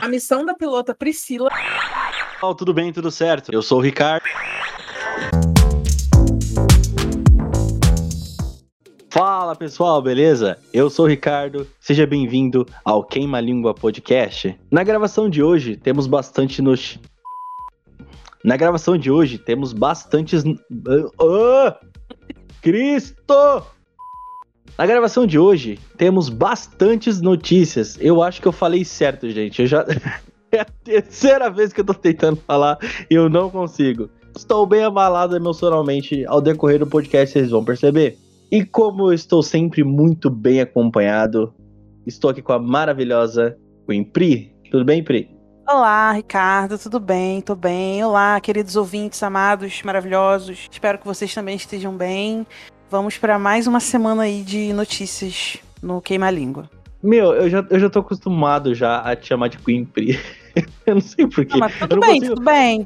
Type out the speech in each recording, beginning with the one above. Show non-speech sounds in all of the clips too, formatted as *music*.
A missão da pilota Priscila. Oh, tudo bem, tudo certo. Eu sou o Ricardo. Fala pessoal, beleza? Eu sou o Ricardo, seja bem-vindo ao Queima Língua Podcast. Na gravação de hoje temos bastante nos... Na gravação de hoje temos bastantes. Oh! Cristo! Na gravação de hoje temos bastantes notícias. Eu acho que eu falei certo, gente. Eu já. *laughs* é a terceira vez que eu tô tentando falar e eu não consigo. Estou bem abalado emocionalmente ao decorrer do podcast, vocês vão perceber. E como eu estou sempre muito bem acompanhado, estou aqui com a maravilhosa Queen Pri. Tudo bem, Pri? Olá, Ricardo, tudo bem? Tô bem. Olá, queridos ouvintes amados, maravilhosos. Espero que vocês também estejam bem. Vamos para mais uma semana aí de notícias no Queima Língua. Meu, eu já, eu já tô acostumado já a te chamar de Queen Pri. *laughs* eu não sei porquê. Não, mas tudo bem, consigo... tudo bem.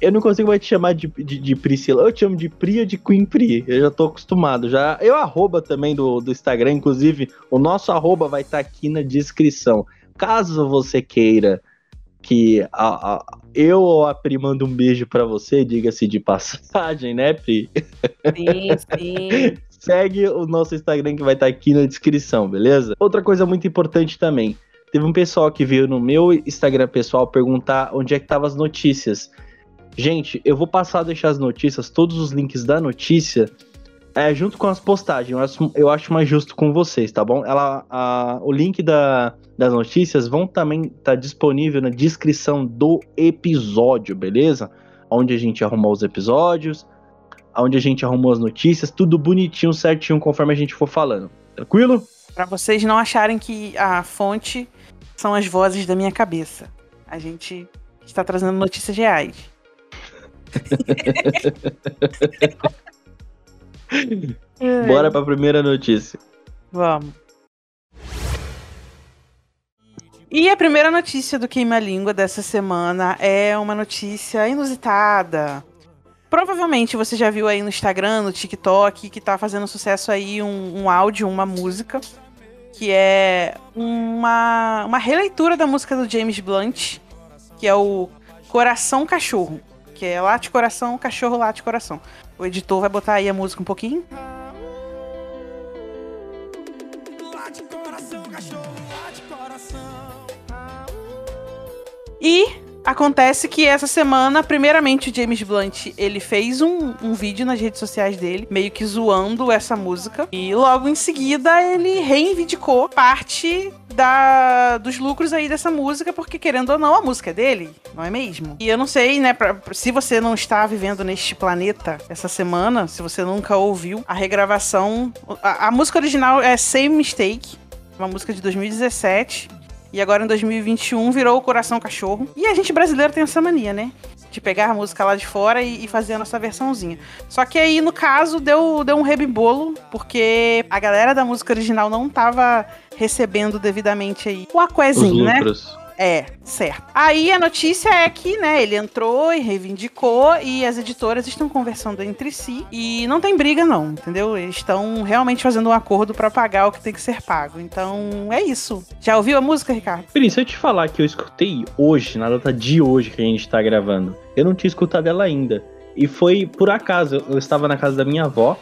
Eu não consigo mais te chamar de, de, de, Priscila. Eu te chamo de Pri ou de Queen Pri. Eu já tô acostumado. Já. Eu arroba também do, do Instagram, inclusive, o nosso arroba vai estar tá aqui na descrição. Caso você queira que a, a, eu ou a Pri manda um beijo para você, diga-se de passagem, né, Pri? Sim, sim. *laughs* Segue o nosso Instagram que vai estar tá aqui na descrição, beleza? Outra coisa muito importante também. Teve um pessoal que veio no meu Instagram pessoal perguntar onde é que estavam as notícias. Gente, eu vou passar a deixar as notícias, todos os links da notícia é, junto com as postagens, eu acho, eu acho mais justo com vocês, tá bom? Ela, a, o link da, das notícias vão também estar tá disponível na descrição do episódio, beleza? Onde a gente arrumou os episódios, onde a gente arrumou as notícias, tudo bonitinho, certinho, conforme a gente for falando. Tranquilo? Para vocês não acharem que a fonte são as vozes da minha cabeça. A gente está trazendo notícias reais. *laughs* Bora pra primeira notícia. Vamos. E a primeira notícia do Queima Língua dessa semana é uma notícia inusitada. Provavelmente você já viu aí no Instagram, no TikTok, que tá fazendo sucesso aí um, um áudio, uma música, que é uma, uma releitura da música do James Blunt, que é o Coração Cachorro que é late coração, cachorro late coração. O editor vai botar aí a música um pouquinho. E Acontece que essa semana, primeiramente, o James Blunt ele fez um, um vídeo nas redes sociais dele, meio que zoando essa música. E logo em seguida ele reivindicou parte da, dos lucros aí dessa música, porque querendo ou não, a música é dele, não é mesmo? E eu não sei, né, pra, se você não está vivendo neste planeta essa semana, se você nunca ouviu a regravação. A, a música original é Same Mistake, uma música de 2017. E agora em 2021 virou o Coração Cachorro. E a gente brasileiro tem essa mania, né? De pegar a música lá de fora e, e fazer a nossa versãozinha. Só que aí, no caso, deu, deu um rebibolo, porque a galera da música original não tava recebendo devidamente aí o aquezinho, né? É, certo. Aí a notícia é que, né, ele entrou e reivindicou e as editoras estão conversando entre si e não tem briga não, entendeu? Eles estão realmente fazendo um acordo para pagar o que tem que ser pago. Então, é isso. Já ouviu a música, Ricardo? Pri, se eu te falar que eu escutei hoje, na data de hoje que a gente tá gravando, eu não tinha escutado ela ainda. E foi por acaso, eu estava na casa da minha avó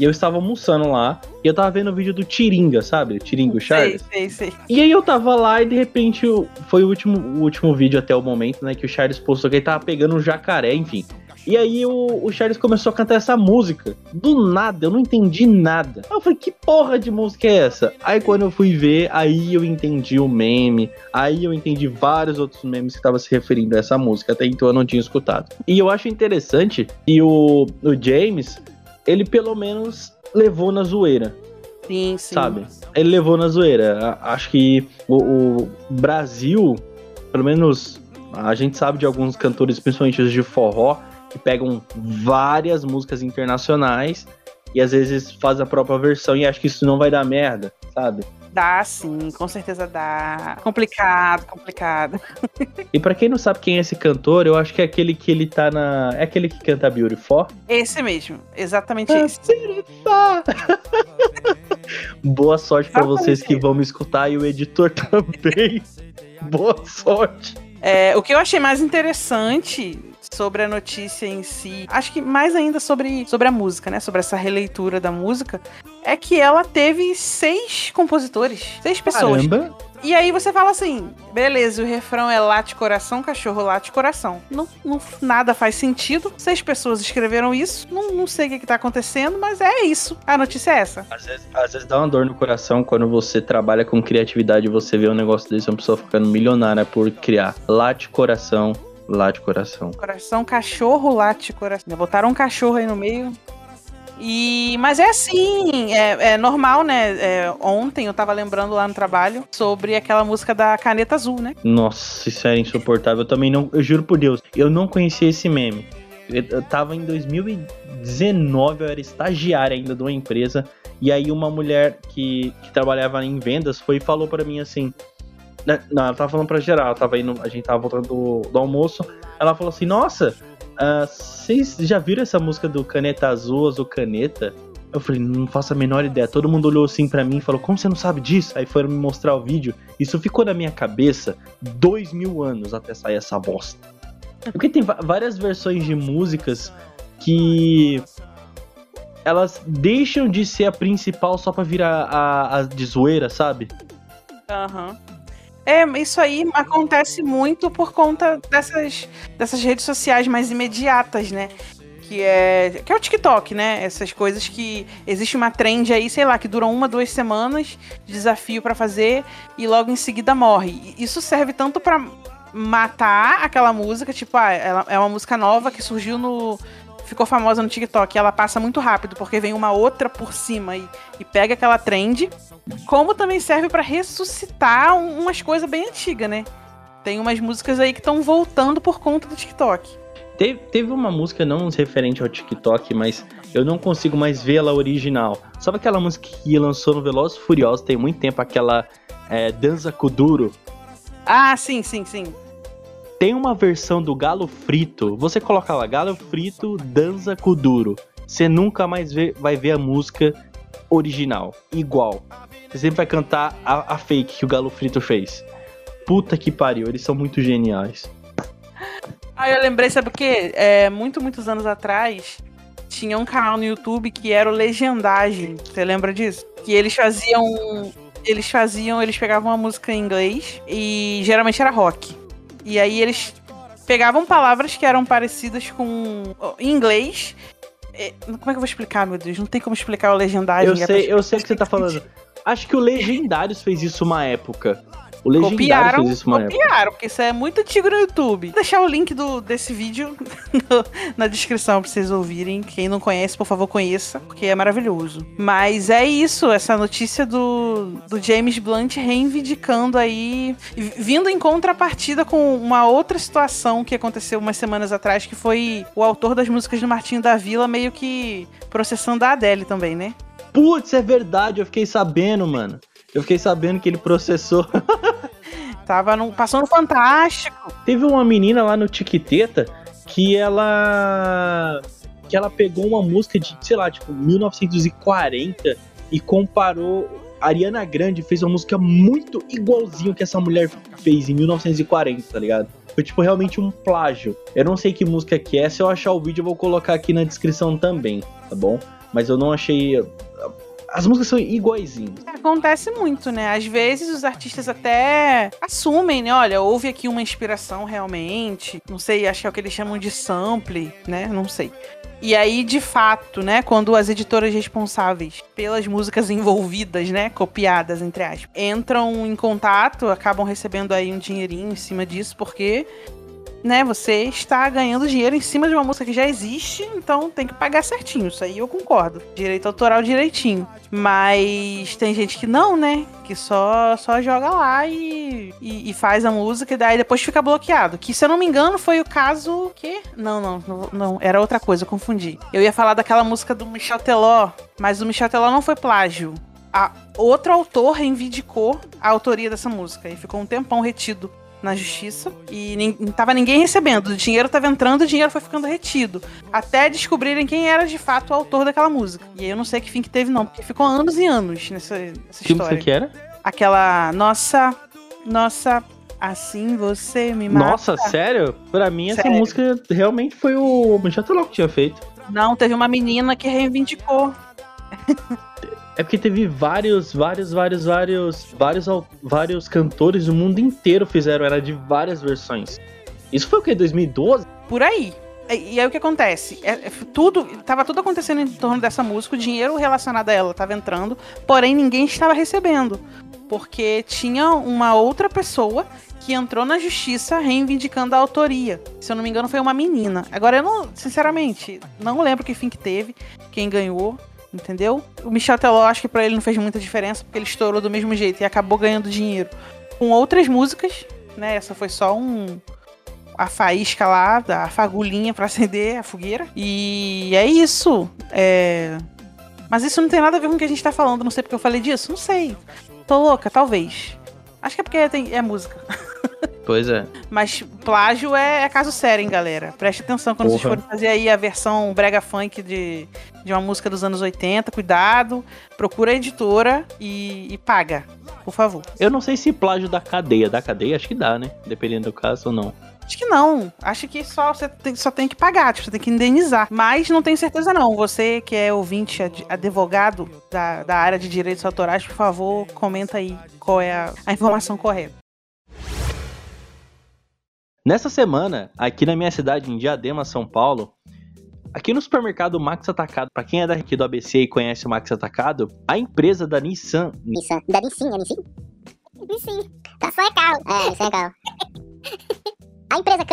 e eu estava almoçando lá e eu tava vendo o vídeo do Tiringa, sabe? Tiringa Charles. Sei, sei, sei. E aí eu tava lá e de repente foi o último, o último vídeo até o momento, né? Que o Charles postou que ele tava pegando um jacaré, enfim. E aí o, o, Charles começou a cantar essa música. Do nada, eu não entendi nada. Aí eu falei, que porra de música é essa? Aí quando eu fui ver, aí eu entendi o meme. Aí eu entendi vários outros memes que estavam se referindo a essa música. Até então eu não tinha escutado. E eu acho interessante que o, o James, ele pelo menos levou na zoeira. Sim, sim. Sabe? Ele levou na zoeira. Acho que o, o Brasil, pelo menos a gente sabe de alguns cantores, principalmente os de forró, que pegam várias músicas internacionais e às vezes faz a própria versão e acho que isso não vai dar merda, sabe? Dá sim, com certeza dá. Complicado, complicado. E para quem não sabe quem é esse cantor, eu acho que é aquele que ele tá na. É aquele que canta Beautiful? Esse mesmo, exatamente esse. *laughs* Boa sorte para vocês que vão me escutar e o editor *laughs* também. Boa sorte. É, o que eu achei mais interessante sobre a notícia em si, acho que mais ainda sobre, sobre a música, né? Sobre essa releitura da música, é que ela teve seis compositores, seis pessoas. Caramba. E aí você fala assim, beleza, o refrão é late coração, cachorro late coração. Não, não nada faz sentido. Seis pessoas escreveram isso. Não, não sei o que, que tá acontecendo, mas é isso. A notícia é essa. Às vezes, às vezes dá uma dor no coração quando você trabalha com criatividade e você vê um negócio desse, uma pessoa ficando milionária por criar late coração, late coração. Coração, cachorro late coração. Botaram um cachorro aí no meio. E, mas é assim, é, é normal, né? É, ontem eu tava lembrando lá no trabalho sobre aquela música da caneta azul, né? Nossa, isso era insuportável. Eu também não, eu juro por Deus, eu não conhecia esse meme. Eu, eu tava em 2019, eu era estagiário ainda de uma empresa, e aí uma mulher que, que trabalhava em vendas foi e falou para mim assim. Né, Não, ela tava falando pra geral, ela tava indo, a gente tava voltando do, do almoço. Ela falou assim: Nossa, ah, vocês já viram essa música do Caneta Azul, Azul Caneta? Eu falei, não faço a menor ideia. Todo mundo olhou assim pra mim e falou, como você não sabe disso? Aí foram me mostrar o vídeo. Isso ficou na minha cabeça dois mil anos até sair essa bosta. Porque tem várias versões de músicas que elas deixam de ser a principal só pra virar a, a de zoeira, sabe? Aham. É, isso aí acontece muito por conta dessas, dessas redes sociais mais imediatas, né? Que é, que é o TikTok, né? Essas coisas que existe uma trend aí, sei lá, que duram uma, duas semanas de desafio pra fazer e logo em seguida morre. Isso serve tanto pra matar aquela música, tipo, ah, ela é uma música nova que surgiu no. Ficou famosa no TikTok. Ela passa muito rápido, porque vem uma outra por cima e, e pega aquela trend como também serve pra ressuscitar um- umas coisas bem antigas, né? Tem umas músicas aí que estão voltando por conta do TikTok. Teve, teve uma música não referente ao TikTok, mas eu não consigo mais ver ela original. Sabe aquela música que lançou no Velozes Furiosos tem muito tempo, aquela é, Danza Kuduro? Ah, sim, sim, sim. Tem uma versão do Galo Frito. Você coloca lá, Galo Frito, Danza Kuduro. Você nunca mais vê- vai ver a música original, igual. Você sempre vai cantar a, a fake que o Galo Frito fez. Puta que pariu, eles são muito geniais. Ah, eu lembrei, sabe o quê? É, muito, muitos anos atrás, tinha um canal no YouTube que era o Legendagem. Você lembra disso? Que eles faziam. Eles faziam. Eles pegavam uma música em inglês e geralmente era rock. E aí eles pegavam palavras que eram parecidas com. em inglês. É, Como é que eu vou explicar, meu Deus? Não tem como explicar o Legendagem. Eu é sei, eu sei o que você tá falando. Acho que o Legendários fez isso uma época. O Copiaram, fez isso uma época. copiaram, porque isso é muito antigo no YouTube. Vou deixar o link do, desse vídeo *laughs* no- na descrição pra vocês ouvirem. Quem não conhece, por favor, conheça, porque é maravilhoso. Mas é isso, essa notícia do, do James Blunt reivindicando aí, vindo em contrapartida com uma outra situação que aconteceu umas semanas atrás, que foi o autor das músicas do Martinho da Vila meio que processando a Adele também, né? Putz, é verdade, eu fiquei sabendo, mano. Eu fiquei sabendo que ele processou. *laughs* Tava no, passou no Fantástico. Teve uma menina lá no Tiquiteta que ela. que ela pegou uma música de, sei lá, tipo, 1940 e comparou. A Ariana Grande fez uma música muito igualzinho que essa mulher fez em 1940, tá ligado? Foi tipo realmente um plágio. Eu não sei que música que é, se eu achar o vídeo eu vou colocar aqui na descrição também, tá bom? Mas eu não achei. As músicas são iguaizinhas. Acontece muito, né? Às vezes os artistas até assumem, né? Olha, houve aqui uma inspiração realmente. Não sei, acho que é o que eles chamam de sample, né? Não sei. E aí, de fato, né, quando as editoras responsáveis pelas músicas envolvidas, né, copiadas, entre aspas, entram em contato, acabam recebendo aí um dinheirinho em cima disso, porque, né, você está ganhando dinheiro em cima de uma música que já existe, então tem que pagar certinho. Isso aí eu concordo. Direito autoral direitinho. Mas tem gente que não, né? Que só, só joga lá e, e, e faz a música e daí depois fica bloqueado. Que, se eu não me engano, foi o caso. Que? Não, não, não, não. Era outra coisa, eu confundi. Eu ia falar daquela música do Michel Teló, mas o Michel Teló não foi plágio. A, outro autor reivindicou a autoria dessa música e ficou um tempão retido na justiça e nin- não tava ninguém recebendo. O dinheiro tava entrando, o dinheiro foi ficando retido. Até descobrirem quem era de fato o autor daquela música. E aí eu não sei que fim que teve, não, porque ficou anos e anos nessa, nessa Que história. que era? Aquela nossa. Nossa Assim você me mata. Nossa, sério? Pra mim, essa Sério. música realmente foi o Michel que tinha feito. Não, teve uma menina que reivindicou. *laughs* É porque teve vários, vários, vários, vários, vários, vários cantores do mundo inteiro fizeram, era de várias versões. Isso foi o que? 2012? Por aí. E, aí o que acontece? É, é tudo, tava tudo acontecendo em torno dessa música, o dinheiro relacionado a ela estava entrando, porém ninguém estava recebendo. Porque tinha uma outra pessoa que entrou na justiça reivindicando a autoria. Se eu não me engano, foi uma menina. Agora eu não, sinceramente, não lembro que fim que teve, quem ganhou, entendeu? O Michel Teló, acho que pra ele não fez muita diferença, porque ele estourou do mesmo jeito e acabou ganhando dinheiro com outras músicas, né? Essa foi só um a faísca lá, a fagulhinha pra *laughs* acender a fogueira. E é isso. É... Mas isso não tem nada a ver com o que a gente tá falando. Não sei porque eu falei disso. Não sei. Tô louca, talvez. Acho que é porque tem- é música. *laughs* Pois é. Mas plágio é, é caso sério, hein, galera. Preste atenção quando vocês Porra. forem fazer aí a versão brega funk de, de uma música dos anos 80. Cuidado, procura a editora e, e paga, por favor. Eu não sei se plágio da cadeia. Da cadeia, acho que dá, né? Dependendo do caso ou não. Acho que não. Acho que só você tem, só tem que pagar, tipo, você tem que indenizar. Mas não tenho certeza não. Você que é ouvinte, ad- advogado da, da área de direitos autorais, por favor, comenta aí qual é a, a informação correta. Nessa semana, aqui na minha cidade, em Diadema, São Paulo, aqui no supermercado Max Atacado, pra quem é daqui do ABC e conhece o Max Atacado, a empresa da Nissan, Nissan. Da Nissin, é Nissin? Nissin. Tá só é carro. É, Nissan é carro. *laughs* A empresa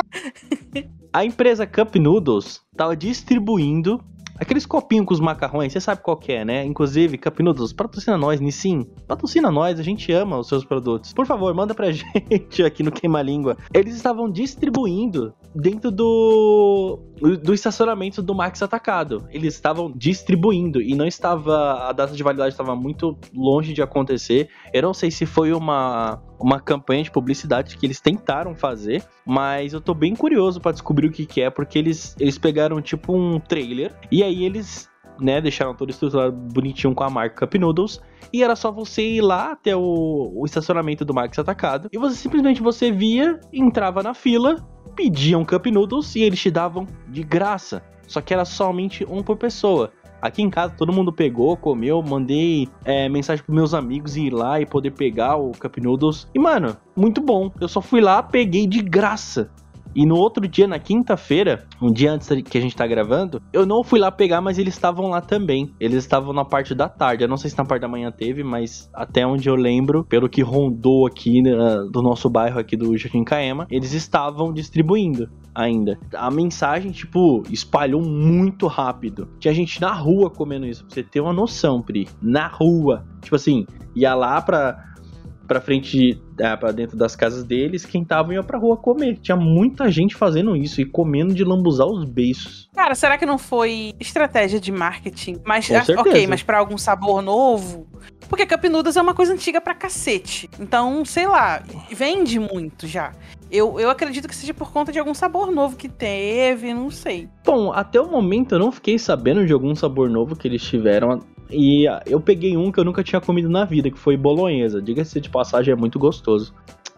a empresa Cup Noodles tava distribuindo aqueles copinhos com os macarrões, você sabe qual é, né? Inclusive, Noodles, patrocina nós, Nissin. Patrocina nós, a gente ama os seus produtos. Por favor, manda pra *laughs* gente aqui no Queima Língua. Eles estavam distribuindo dentro do do estacionamento do Max Atacado. Eles estavam distribuindo e não estava a data de validade estava muito longe de acontecer. Eu não sei se foi uma uma campanha de publicidade que eles tentaram fazer, mas eu tô bem curioso pra descobrir o que que é, porque eles eles pegaram tipo um trailer e aí eles né, deixaram todo estruturado bonitinho com a marca Cup Noodles e era só você ir lá até o, o estacionamento do Max Atacado e você simplesmente você via, entrava na fila, pedia um Cup Noodles e eles te davam de graça. Só que era somente um por pessoa. Aqui em casa todo mundo pegou, comeu, mandei é, mensagem pros meus amigos ir lá e poder pegar o Cup Noodles. E mano, muito bom. Eu só fui lá, peguei de graça. E no outro dia, na quinta-feira, um dia antes que a gente tá gravando, eu não fui lá pegar, mas eles estavam lá também. Eles estavam na parte da tarde. Eu não sei se na parte da manhã teve, mas até onde eu lembro, pelo que rondou aqui né, do nosso bairro aqui do Jardim Caema, eles estavam distribuindo ainda. A mensagem, tipo, espalhou muito rápido. Tinha gente na rua comendo isso, pra você ter uma noção, Pri. Na rua. Tipo assim, ia lá pra, pra frente, é, pra dentro das casas deles, quem tava ia pra rua comer. Tinha muita gente fazendo isso e comendo de lambuzar os beiços. Cara, será que não foi estratégia de marketing? Mas, ah, ok, mas pra algum sabor novo? Porque Cup Noodles é uma coisa antiga pra cacete. Então, sei lá, vende muito já. Eu, eu acredito que seja por conta de algum sabor novo que teve, não sei. Bom, até o momento eu não fiquei sabendo de algum sabor novo que eles tiveram. E eu peguei um que eu nunca tinha comido na vida, que foi bolonhesa. Diga-se de passagem, é muito gostoso.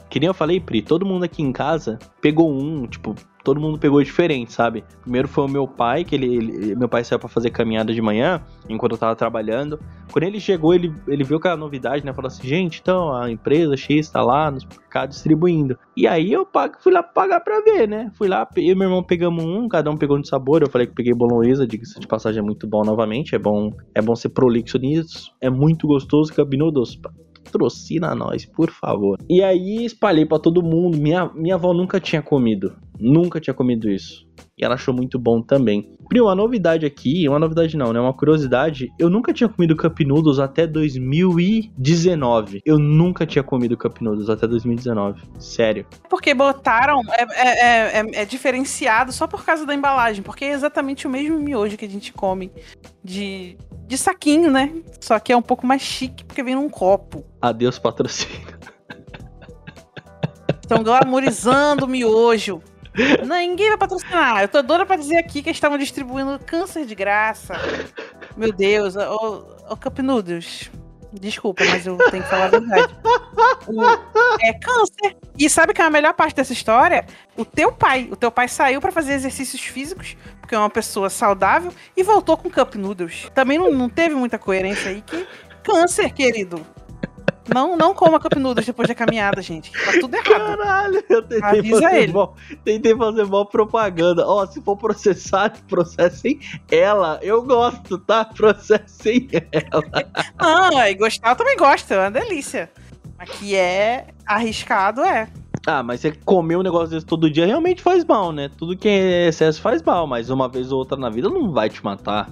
Que nem eu falei, Pri, todo mundo aqui em casa pegou um, tipo, todo mundo pegou diferente, sabe? Primeiro foi o meu pai, que ele, ele- meu pai saiu pra fazer caminhada de manhã, enquanto eu tava trabalhando. Quando ele chegou, ele, ele viu aquela novidade, né? Falou assim, gente, então a empresa X tá lá no supermercado distribuindo. E aí eu pago- fui lá pagar pra ver, né? Fui lá, eu e meu irmão pegamos um, cada um pegou um de sabor. Eu falei que peguei bolonhesa, diga-se de passagem, é muito bom novamente. É bom, é bom ser prolixo nisso. É muito gostoso, Cup Noodles. Patrocina nós, por favor. E aí espalhei pra todo mundo. Minha, minha avó nunca tinha comido. Nunca tinha comido isso. E ela achou muito bom também. Pri, uma novidade aqui, uma novidade não, né? Uma curiosidade. Eu nunca tinha comido Cup Noodles até 2019. Eu nunca tinha comido Cup Noodles até 2019. Sério. Porque botaram, é, é- é- é- é diferenciado só por causa da embalagem, porque é exatamente o mesmo miojo que a gente come de, de saquinho, né? Só que é um pouco mais chique, porque vem num copo. Adeus patrocínio. Estão glamorizando o miojo. Não, ninguém vai patrocinar. Eu tô doida pra dizer aqui que eles estavam distribuindo câncer de graça. Meu Deus, ô, ô Cup Noodles. Desculpa, mas eu tenho que falar a verdade. O, é câncer. E sabe que é a melhor parte dessa história? O teu pai. O teu pai saiu para fazer exercícios físicos, porque é uma pessoa saudável, e voltou com cup noodles. Também não, não teve muita coerência aí que câncer, querido. Não, não coma cup noodles depois da caminhada, gente. Tá tudo errado. Caralho, eu tentei Avisa fazer ele. mal. Tentei fazer mal propaganda. Ó, se for processar, *laughs* processem ela. Eu gosto, tá? Processem ela. Não, *laughs* é, gostar eu também gosto, é uma delícia. Aqui é arriscado, é. Ah, mas você comer um negócio desse todo dia realmente faz mal, né? Tudo que é excesso faz mal, mas uma vez ou outra na vida não vai te matar.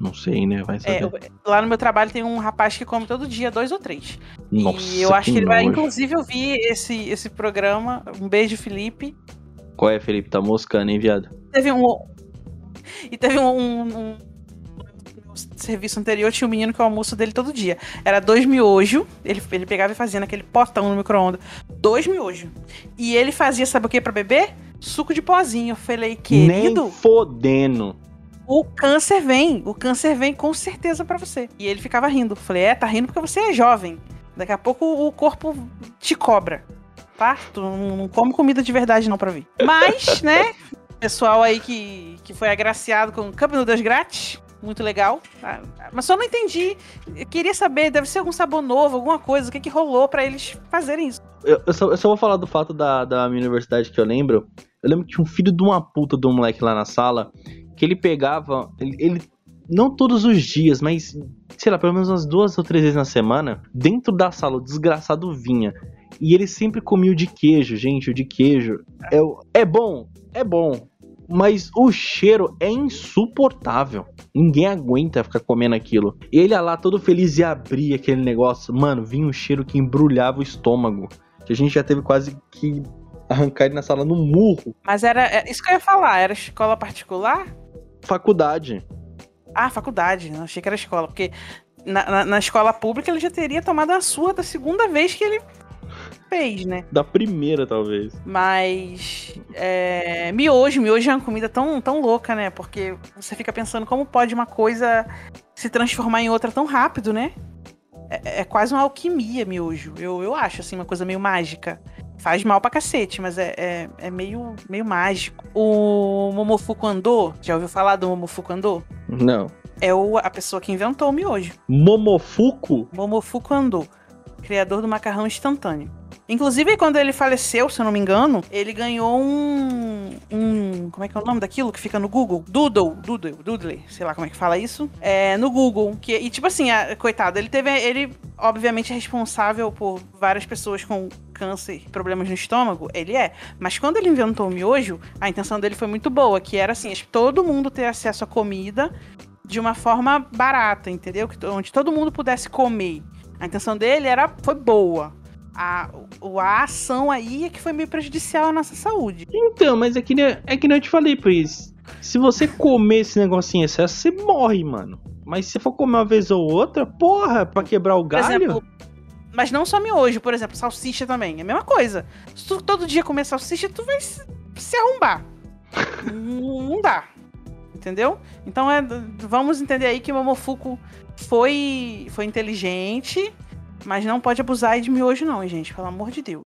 Não sei, né? Vai É, saber. eu- lá no meu trabalho tem um rapaz que come todo dia, dois ou três. Nossa, e eu acho que ele vai, nojo. inclusive, ouvir esse, esse programa. Um beijo, Felipe. Qual é, Felipe? Tá moscando, hein, viado? Teve um. E teve um. um- um- serviço anterior tinha um menino que o almoço dele todo dia. Era dois miojo. Ele, ele pegava e fazia naquele potão no micro-ondas. Dois miojo. E ele fazia, sabe o que pra beber? Suco de pozinho. Eu falei, querido, Nem fodendo. O câncer vem. O câncer vem com certeza pra você. E ele ficava rindo. Falei, é, tá rindo porque você é jovem. Daqui a pouco o corpo te cobra. Tá? Tu não come comida de verdade não pra vir. Mas, *laughs* né? Pessoal aí que, que foi agraciado com Cup Noodles grátis. Muito legal. Ah, Mas só não entendi. Eu queria saber, deve ser algum sabor novo, alguma coisa. O que, que rolou pra eles fazerem isso? Eu, eu só, eu só vou falar do fato da, da minha universidade que eu lembro. Eu lembro que tinha um filho de uma puta de um moleque lá na sala que ele pegava. Ele, ele- não todos os dias, mas sei lá, pelo menos umas duas ou três vezes na semana, dentro da sala, o desgraçado vinha. E ele sempre comia o de queijo, gente. O de queijo é, é bom, é bom. Mas o cheiro é insuportável. Ninguém aguenta ficar comendo aquilo. Ele ia lá todo feliz e abria aquele negócio. Mano, vinha um cheiro que embrulhava o estômago. Que a gente já teve quase que arrancar ele na sala no murro. Mas era é isso que eu ia falar. Era escola particular? Faculdade. Ah, faculdade. Não achei que era escola. Porque na, na- na escola pública ele já teria tomado a sua da segunda vez que ele fez, né? Da primeira, talvez. Mas. É, miojo, miojo é uma comida tão, tão louca, né? Porque você fica pensando como pode uma coisa se transformar em outra tão rápido, né? É, é quase uma alquimia, miojo. Eu, eu acho, assim, uma coisa meio mágica. Faz mal pra cacete, mas é, é, é meio, meio mágico. O Momofuku Andô, já ouviu falar do Momofuku Andô? Não. É o, a pessoa que inventou o miojo. Momofuku? Momofuku Andô, criador do macarrão instantâneo. Inclusive, quando ele faleceu, se eu não me engano, ele ganhou um. um como é que é o nome daquilo que fica no Google? Doodle, Doodle, Doodle, sei lá como é que fala isso. É, no Google. Que, e tipo assim, a- coitado, ele teve. Ele, obviamente, é responsável por várias pessoas com câncer problemas no estômago. Ele é. Mas quando ele inventou o miojo, a intenção dele foi muito boa, que era assim, todo mundo ter acesso à comida de uma forma barata, entendeu? Onde todo mundo pudesse comer. A intenção dele era, foi boa. A, a ação aí é que foi meio prejudicial à nossa saúde. Então, mas é que, é que nem eu te falei, pois. Se você comer esse negocinho em excesso, você morre, mano. Mas se for comer uma vez ou outra, porra, pra quebrar o galho. exemplo, mas não só miojo, por exemplo, salsicha também. É a mesma coisa. Se tu todo dia comer salsicha, tu vai se, se arrombar. não, não dá. Entendeu? Então é, vamos entender aí que o Momofuku foi, foi inteligente, mas não pode abusar de miojo, não, gente. Pelo amor de Deus.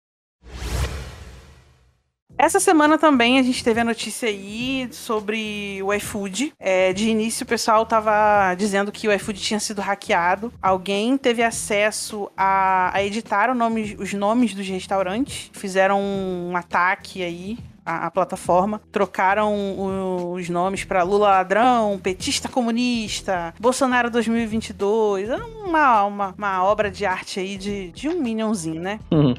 Essa semana também a gente teve a notícia aí sobre o iFood. É, de início o pessoal tava dizendo que o iFood tinha sido hackeado. Alguém teve acesso a, a editar nome- os nomes dos restaurantes. Fizeram um ataque aí à, à plataforma. Trocaram os nomes para Lula ladrão, petista comunista, Bolsonaro 2022. É Uma, uma, uma obra de arte aí de, de um minionzinho, né? Uhum.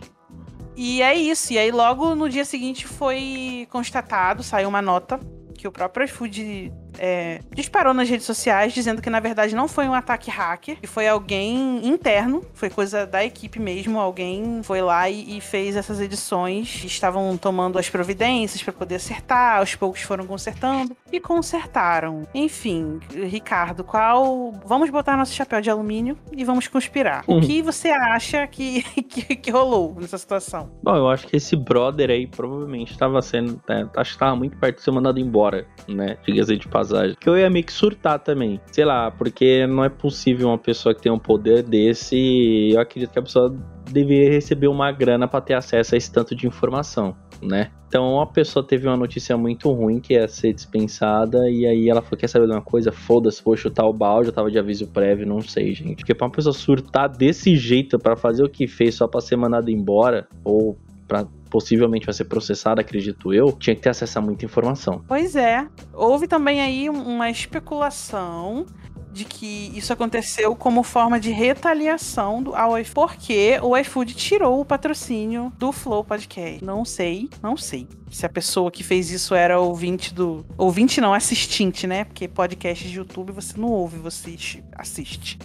E é isso. E aí, logo no dia seguinte, foi constatado, saiu uma nota que o próprio iFood é, disparou nas redes sociais, dizendo que na verdade não foi um ataque hacker, que foi alguém interno, foi coisa da equipe mesmo. Alguém foi lá e, e fez essas edições, estavam tomando as providências para poder acertar, aos poucos foram consertando e consertaram. Enfim, Ricardo, qual. Vamos botar nosso chapéu de alumínio e vamos conspirar. O Uhum. que você acha que, *laughs* que, que rolou nessa situação? Bom, eu acho que esse brother aí provavelmente estava sendo. né, acho que estava muito perto de ser mandado embora, né? Diga-se de passagem. Que eu ia meio que surtar também. Sei lá, porque não é possível uma pessoa que tem um poder desse. Eu acredito que a pessoa deveria receber uma grana para ter acesso a esse tanto de informação, né? Então a pessoa teve uma notícia muito ruim que ia ser dispensada e aí ela falou, quer saber de uma coisa? Foda-se, vou chutar o balde, eu tava de aviso prévio, não sei, gente. Porque pra uma pessoa surtar desse jeito para fazer o que fez só pra ser mandada embora, ou pra possivelmente vai ser processada, acredito eu, tinha que ter acesso a muita informação. Pois é. Houve também aí uma especulação de que isso aconteceu como forma de retaliação do, ao iFood, porque o iFood tirou o patrocínio do Flow Podcast. Não sei, não sei. Se a pessoa que fez isso era ouvinte do. Ouvinte não, assistente, né? Porque podcast de YouTube você não ouve, você assiste.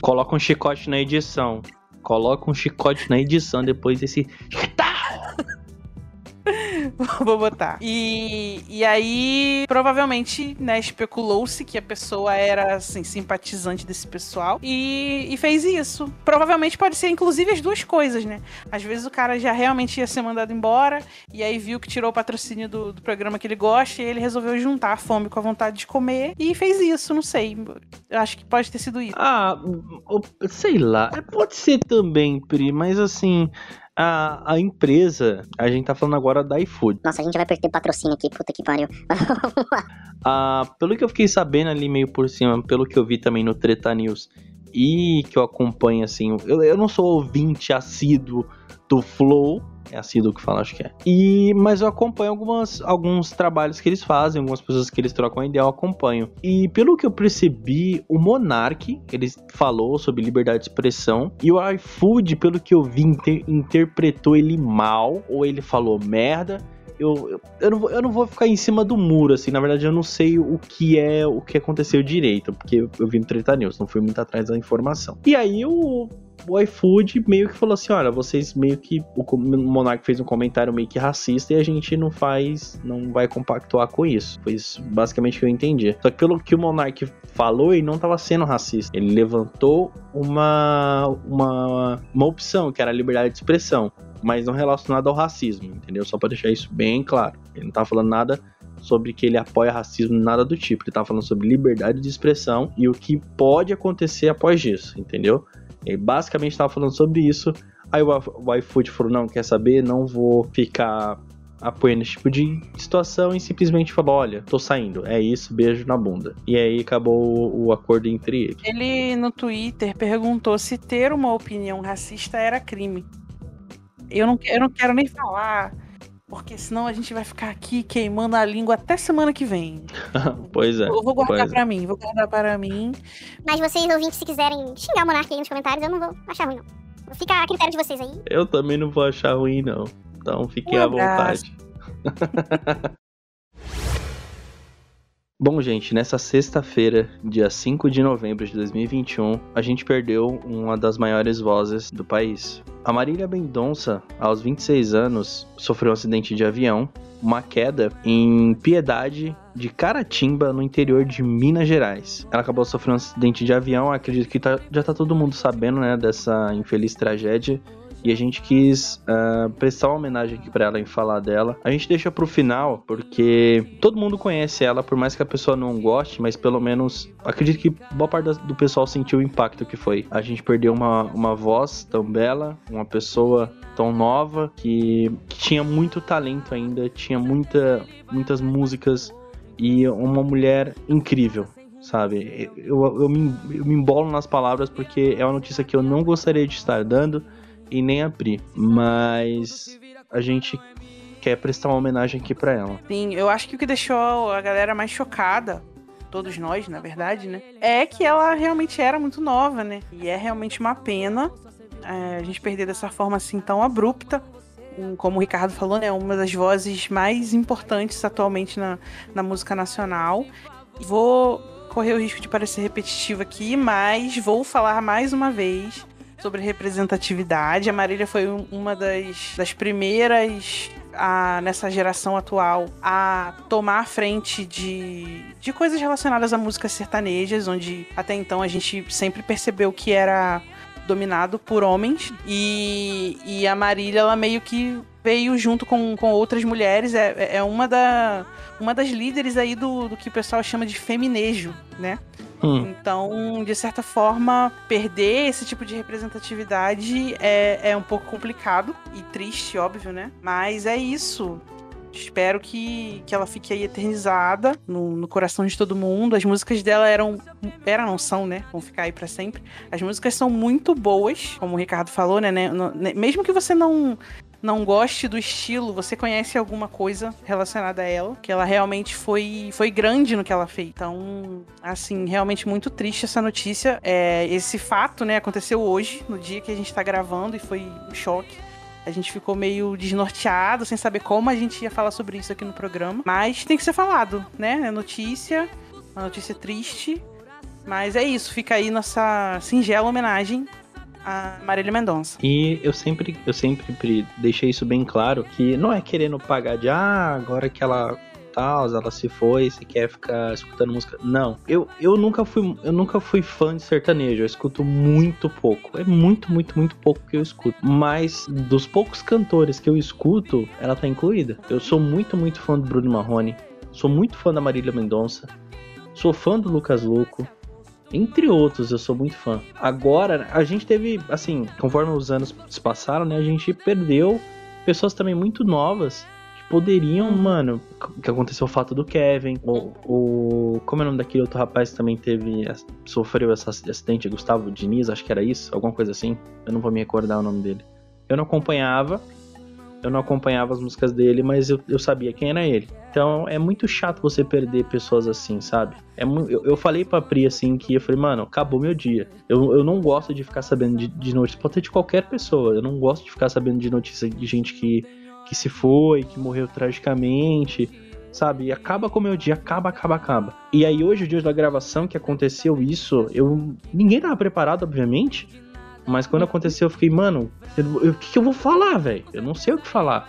Coloca um chicote na edição. Coloca um chicote na edição depois desse. *laughs* Vou botar. E, e aí, provavelmente, né, especulou-se que a pessoa era, assim, simpatizante desse pessoal e, e fez isso. Provavelmente pode ser, inclusive, as duas coisas, né? Às vezes o cara já realmente ia ser mandado embora e aí viu que tirou o patrocínio do, do programa que ele gosta e ele resolveu juntar a fome com a vontade de comer e fez isso, não sei. Acho que pode ter sido isso. Ah, sei lá. Pode ser também, Pri, mas assim a, a empresa, a gente tá falando agora da iFood. Nossa, a gente vai perder patrocínio aqui, puta que pariu. *laughs* ah, pelo que eu fiquei sabendo ali meio por cima, pelo que eu vi também no Treta News e que eu acompanho assim, eu, eu não sou ouvinte assíduo do Flow, é assíduo que fala, acho que é. E, mas eu acompanho algumas, alguns trabalhos que eles fazem, algumas pessoas que eles trocam ideia, eu acompanho. E pelo que eu percebi, o Monark, ele falou sobre liberdade de expressão, e o iFood, pelo que eu vi, inter interpretou ele mal, ou ele falou merda, eu, eu, eu, não vou, eu não vou ficar em cima do muro, assim. Na verdade, eu não sei o que é o que aconteceu direito, porque eu vi no Treta News, não fui muito atrás da informação. E aí o, o iFood meio que falou assim: olha, vocês meio que. O Monark fez um comentário meio que racista e a gente não faz. não vai compactuar com isso. Foi isso basicamente que eu entendi. Só que pelo que o Monark falou, ele não estava sendo racista. Ele levantou uma, uma, uma opção, que era a liberdade de expressão mas não relacionado ao racismo, entendeu? Só para deixar isso bem claro. Ele não tá falando nada sobre que ele apoia racismo, nada do tipo. Ele tá falando sobre liberdade de expressão e o que pode acontecer após isso, entendeu? Ele basicamente estava falando sobre isso. Aí o iFood falou: não, quer saber? Não vou ficar apoiando esse tipo de situação e simplesmente falou: olha, tô saindo, é isso, beijo na bunda. E aí acabou o acordo entre eles. Ele no Twitter perguntou se ter uma opinião racista era crime. Eu não, eu não quero nem falar, porque senão a gente vai ficar aqui queimando a língua até semana que vem. *laughs* pois é. Eu vou guardar pra é. mim, vou guardar para mim. Mas vocês, ouvintes, se quiserem xingar o Monark aí nos comentários, eu não vou achar ruim, não. Fica a critério de vocês aí. Eu também não vou achar ruim, não. Então fiquem um à vontade. *laughs* Bom, gente, nessa sexta-feira, dia 5 de novembro de 2021, a gente perdeu uma das maiores vozes do país. A Marília Mendonça, aos 26 anos, sofreu um acidente de avião, uma queda em Piedade de Caratimba, no interior de Minas Gerais. Ela acabou sofrendo um acidente de avião, acredito que tá, já tá todo mundo sabendo, né, dessa infeliz tragédia e a gente quis uh, prestar uma homenagem aqui para ela em falar dela. A gente deixa pro final porque todo mundo conhece ela, por mais que a pessoa não goste, mas pelo menos acredito que boa parte do pessoal sentiu o impacto que foi. A gente perdeu uma, uma voz tão bela, uma pessoa tão nova que, que tinha muito talento ainda, tinha muita, muitas músicas e uma mulher incrível sabe? Eu, eu, me, eu me embolo nas palavras porque é uma notícia que eu não gostaria de estar dando, e nem abrir. Mas a gente quer prestar uma homenagem aqui para ela. Sim, eu acho que o que deixou a galera mais chocada, todos nós, na verdade, né? É que ela realmente era muito nova, né? E é realmente uma pena é, a gente perder dessa forma assim tão abrupta. Como o Ricardo falou, né? Uma das vozes mais importantes atualmente na, na música nacional. Vou correr o risco de parecer repetitivo aqui, mas vou falar mais uma vez sobre representatividade. A Marília foi uma das, das primeiras a, nessa geração atual a tomar a frente de, de coisas relacionadas a músicas sertanejas, onde até então a gente sempre percebeu que era dominado por homens. E, e a Marília, ela meio que veio junto com, com outras mulheres. É, é uma, da, uma das líderes aí do, do que o pessoal chama de feminejo, né? Hum. Então, de certa forma, perder esse tipo de representatividade é, é um pouco complicado e triste, óbvio, né? Mas é isso. Espero que, que ela fique aí eternizada no, no coração de todo mundo. As músicas dela eram. Eram, não são, né? Vão ficar aí para sempre. As músicas são muito boas, como o Ricardo falou, né? né, né mesmo que você não não goste do estilo, você conhece alguma coisa relacionada a ela, que ela realmente foi, foi grande no que ela fez. Então, assim, realmente muito triste essa notícia. É, esse fato, né, aconteceu hoje, no dia que a gente tá gravando, e foi um choque. A gente ficou meio desnorteado, sem saber como a gente ia falar sobre isso aqui no programa. Mas tem que ser falado, né? É notícia, uma notícia triste. Mas é isso, fica aí nossa singela homenagem a Marília Mendonça. E eu sempre, eu sempre deixei isso bem claro que não é querendo pagar de ah, agora que ela tal, ela se foi, se quer ficar escutando música. Não, eu, eu nunca fui eu nunca fui fã de sertanejo, eu escuto muito pouco. É muito, muito, muito pouco que eu escuto. Mas dos poucos cantores que eu escuto, ela tá incluída. Eu sou muito, muito fã do Bruno Marrone, sou muito fã da Marília Mendonça, sou fã do Lucas Louco, entre outros, eu sou muito fã. Agora, a gente teve, assim, conforme os anos se passaram, né, a gente perdeu pessoas também muito novas que poderiam, mano, que aconteceu o fato do Kevin, o, o como é o nome daquele outro rapaz que também teve, sofreu esse acidente, Gustavo Diniz, acho que era isso, alguma coisa assim, eu não vou me recordar o nome dele. Eu não acompanhava, eu não acompanhava as músicas dele, mas eu, eu sabia quem era ele. Então é muito chato você perder pessoas assim, sabe? É eu, eu falei pra Pri assim que eu falei, mano, acabou meu dia. Eu, eu não gosto de ficar sabendo de, de notícias, pode ter de qualquer pessoa. Eu não gosto de ficar sabendo de notícias de gente que, que se foi, que morreu tragicamente sabe? E acaba com o meu dia, acaba, acaba, acaba. E aí hoje, o dia da gravação que aconteceu isso, eu ninguém tava preparado, obviamente, mas quando aconteceu, eu fiquei, mano, o que, que, eu vou falar, velho? Eu não sei o que falar.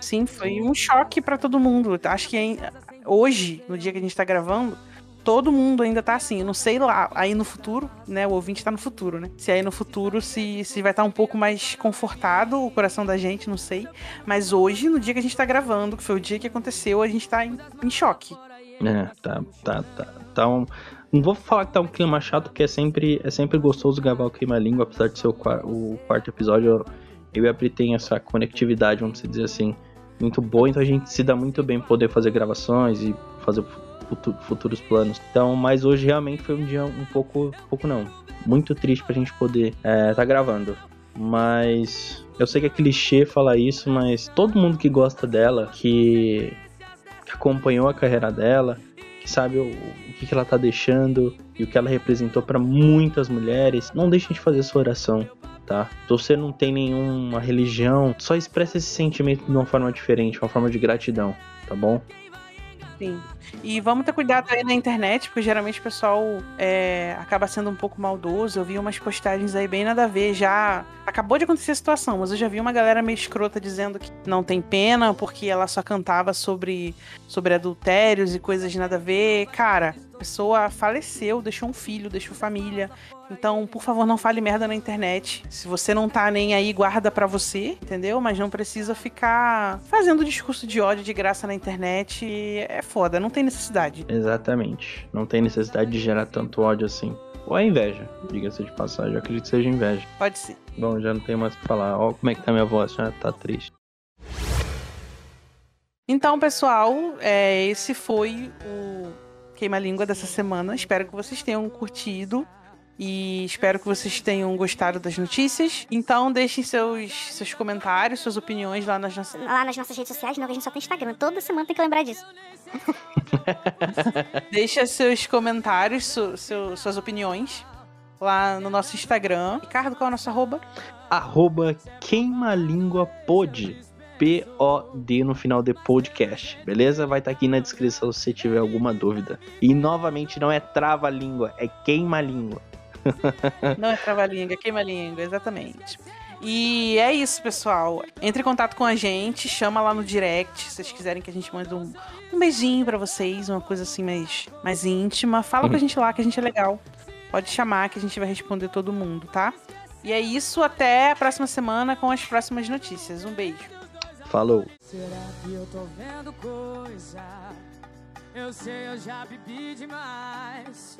Sim, foi um choque para todo mundo. Acho que hoje, no dia que a gente tá gravando, todo mundo ainda tá assim. Eu não sei lá, aí no futuro, né? O ouvinte tá no futuro, né? Se aí no futuro se, se vai estar tá um pouco mais confortado o coração da gente, não sei. Mas hoje, no dia que a gente tá gravando, que foi o dia que aconteceu, a gente tá em, em choque. É, tá, tá, tá. Tá um, não vou falar que tá um clima chato, porque é sempre, é sempre gostoso gravar o Queima Língua, apesar de ser o, o quarto episódio. Eu e a Pri tem essa conectividade, vamos dizer assim, muito boa, então a gente se dá muito bem poder fazer gravações e fazer futuros planos. Então, mas hoje realmente foi um dia um pouco, um pouco não, muito triste pra gente poder é, tá gravando. Mas eu sei que é clichê falar isso, mas todo mundo que gosta dela, que, que acompanhou a carreira dela, sabe o, o que, que ela tá deixando e o que ela representou para muitas mulheres, não deixem de fazer sua oração, tá? Se você não tem nenhuma religião, só expressa esse sentimento de uma forma diferente, uma forma de gratidão, tá bom? Sim. E vamos ter cuidado aí na internet, porque geralmente o pessoal é, acaba sendo um pouco maldoso. Eu vi umas postagens aí bem nada a ver. Já acabou de acontecer a situação, mas eu já vi uma galera meio escrota dizendo que não tem pena porque ela só cantava sobre, sobre adultérios e coisas nada a ver. Cara, pessoa faleceu, deixou um filho, deixou família. Então, por favor, não fale merda na internet. Se você não tá nem aí, guarda pra você, entendeu? Mas não precisa ficar fazendo discurso de ódio de graça na internet. É foda, não tem necessidade. Exatamente. Não tem necessidade de gerar tanto ódio assim. Ou é inveja, diga-se de passagem. Eu acredito que seja inveja. Pode ser. Bom, já não tenho mais o que falar. Ó, como é que tá minha voz? Já tá triste. Então, pessoal, é, esse foi o Queima-Língua dessa semana. Espero que vocês tenham curtido. E espero que vocês tenham gostado das notícias. Então, deixem seus, seus comentários, suas opiniões lá nas nossas. Lá nas nossas redes sociais, não, a gente só tem Instagram. Toda semana tem que lembrar disso. *laughs* Deixa seus comentários, su, su, suas opiniões lá no nosso Instagram. Ricardo, qual é o nosso arroba? Arroba queimalínguapod. P-O-D no final de podcast, beleza? Vai estar tá aqui na descrição se você tiver alguma dúvida. E novamente, não é trava-língua, é queima-língua. *laughs* Não é trava-língua, é queima-língua, exatamente. E é isso, pessoal. Entre em contato com a gente, chama lá no direct, se vocês quiserem que a gente mande um, um beijinho para vocês, uma coisa assim mais, mais íntima. Fala uhum. com a gente lá que a gente é legal. Pode chamar que a gente vai responder todo mundo, tá? E é isso, até a próxima semana com as próximas notícias. Um beijo. Falou. Será que eu tô vendo coisa? Eu sei, eu já bebi demais.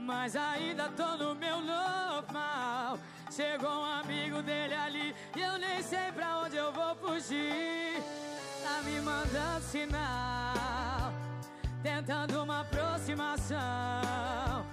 Mas ainda tô no meu normal. Chegou um amigo dele ali e eu nem sei pra onde eu vou fugir. Tá me mandando sinal, tentando uma aproximação.